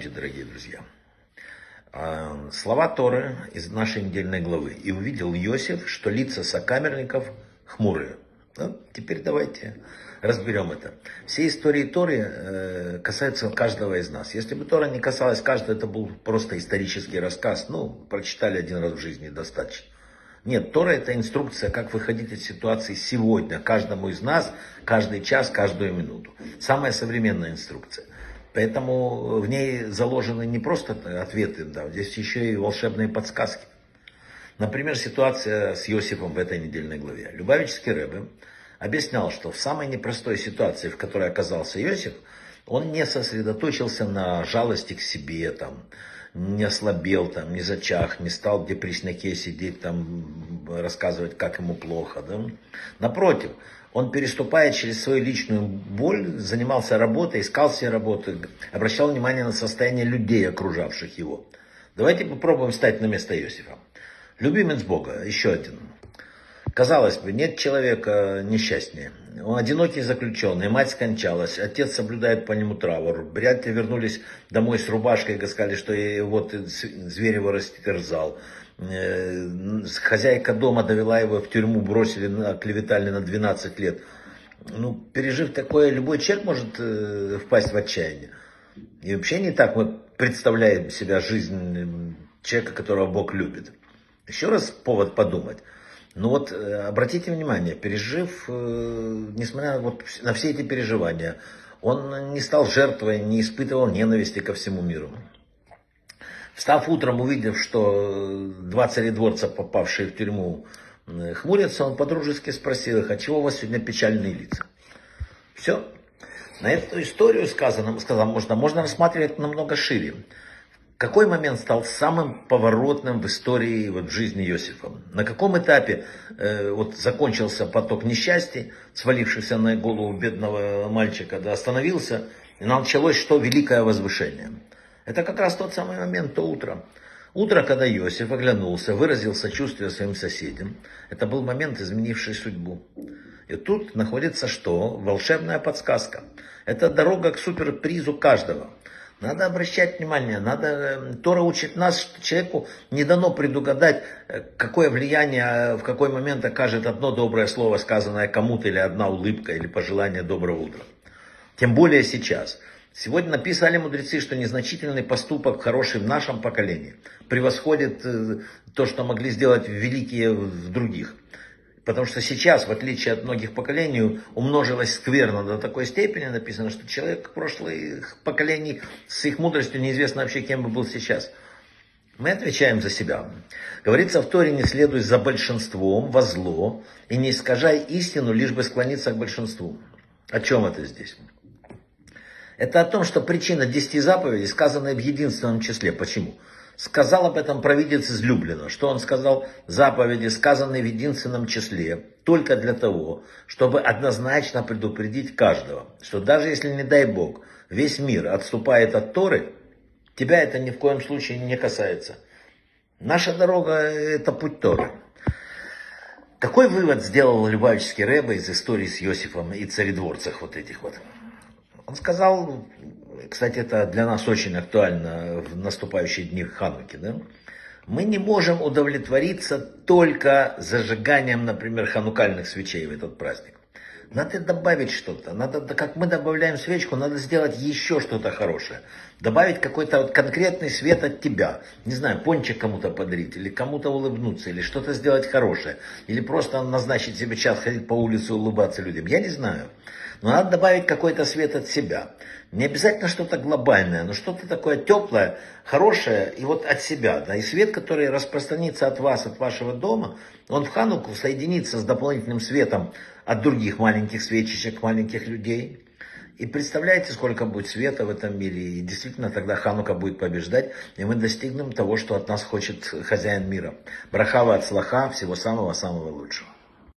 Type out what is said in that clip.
Здравствуйте, дорогие друзья. А, слова Торы из нашей недельной главы. «И увидел Иосиф, что лица сокамерников хмурые». Ну, теперь давайте разберем это. Все истории Торы э, касаются каждого из нас. Если бы Тора не касалась каждого, это был просто исторический рассказ. Ну, прочитали один раз в жизни, достаточно. Нет, Тора это инструкция, как выходить из ситуации сегодня, каждому из нас, каждый час, каждую минуту. Самая современная инструкция. Поэтому в ней заложены не просто ответы, да, здесь еще и волшебные подсказки. Например, ситуация с Иосифом в этой недельной главе. Любавический Рэбе объяснял, что в самой непростой ситуации, в которой оказался Иосиф, он не сосредоточился на жалости к себе, там, не ослабел, там, не зачах, не стал где при сняке сидеть, там, рассказывать, как ему плохо. Да? Напротив, он, переступая через свою личную боль, занимался работой, искал себе работу, обращал внимание на состояние людей, окружавших его. Давайте попробуем стать на место Иосифа. Любимец Бога, еще один. Казалось бы, нет человека несчастнее. Он одинокий заключенный, мать скончалась, отец соблюдает по нему. Вряд ли вернулись домой с рубашкой и сказали, что вот зверь его растерзал. Э, хозяйка дома довела его в тюрьму, бросили, клеветали на 12 лет. Ну, пережив такое, любой человек может э, впасть в отчаяние. И вообще не так мы представляем себя жизнь человека, которого Бог любит. Еще раз повод подумать. Ну вот, э, обратите внимание, пережив, э, несмотря вот на все эти переживания, он не стал жертвой, не испытывал ненависти ко всему миру. Встав утром, увидев, что два царедворца, попавшие в тюрьму, э, хмурятся, он подружески спросил их, а чего у вас сегодня печальные лица? Все. На эту историю сказано, сказано можно, можно рассматривать намного шире. Какой момент стал самым поворотным в истории, вот, жизни Иосифа? На каком этапе э, вот, закончился поток несчастья, свалившийся на голову бедного мальчика, да, остановился, и началось что? Великое возвышение. Это как раз тот самый момент, то утро. Утро, когда Иосиф оглянулся, выразил сочувствие своим соседям. Это был момент, изменивший судьбу. И тут находится что? Волшебная подсказка. Это дорога к суперпризу каждого. Надо обращать внимание, надо, э, Тора учит нас, что человеку не дано предугадать, э, какое влияние э, в какой момент окажет одно доброе слово, сказанное кому-то, или одна улыбка, или пожелание доброго утра. Тем более сейчас. Сегодня написали мудрецы, что незначительный поступок, хороший в нашем поколении, превосходит то, что могли сделать великие в других. Потому что сейчас, в отличие от многих поколений, умножилась скверно до такой степени, написано, что человек прошлых поколений с их мудростью неизвестно вообще, кем бы был сейчас. Мы отвечаем за себя. Говорится в Торе, не следуй за большинством во зло и не искажай истину, лишь бы склониться к большинству. О чем это здесь? Это о том, что причина десяти заповедей сказана в единственном числе. Почему? Сказал об этом провидец излюбленно, что он сказал заповеди, сказанные в единственном числе, только для того, чтобы однозначно предупредить каждого, что даже если, не дай Бог, весь мир отступает от Торы, тебя это ни в коем случае не касается. Наша дорога – это путь Торы. Какой вывод сделал Любавический Рэбе из истории с Иосифом и царедворцах вот этих вот? Он сказал, кстати, это для нас очень актуально в наступающие дни Хануки, да? Мы не можем удовлетвориться только зажиганием, например, ханукальных свечей в этот праздник. Надо добавить что-то. Надо, как мы добавляем свечку, надо сделать еще что-то хорошее. Добавить какой-то вот конкретный свет от тебя. Не знаю, пончик кому-то подарить, или кому-то улыбнуться, или что-то сделать хорошее. Или просто назначить себе час ходить по улице, улыбаться людям. Я не знаю. Но надо добавить какой-то свет от себя. Не обязательно что-то глобальное, но что-то такое теплое, хорошее и вот от себя. Да, и свет, который распространится от вас, от вашего дома, он в Хануку соединится с дополнительным светом от других маленьких свечечек, маленьких людей. И представляете, сколько будет света в этом мире. И действительно, тогда Ханука будет побеждать, и мы достигнем того, что от нас хочет хозяин мира. Брахава от слаха, всего самого-самого лучшего.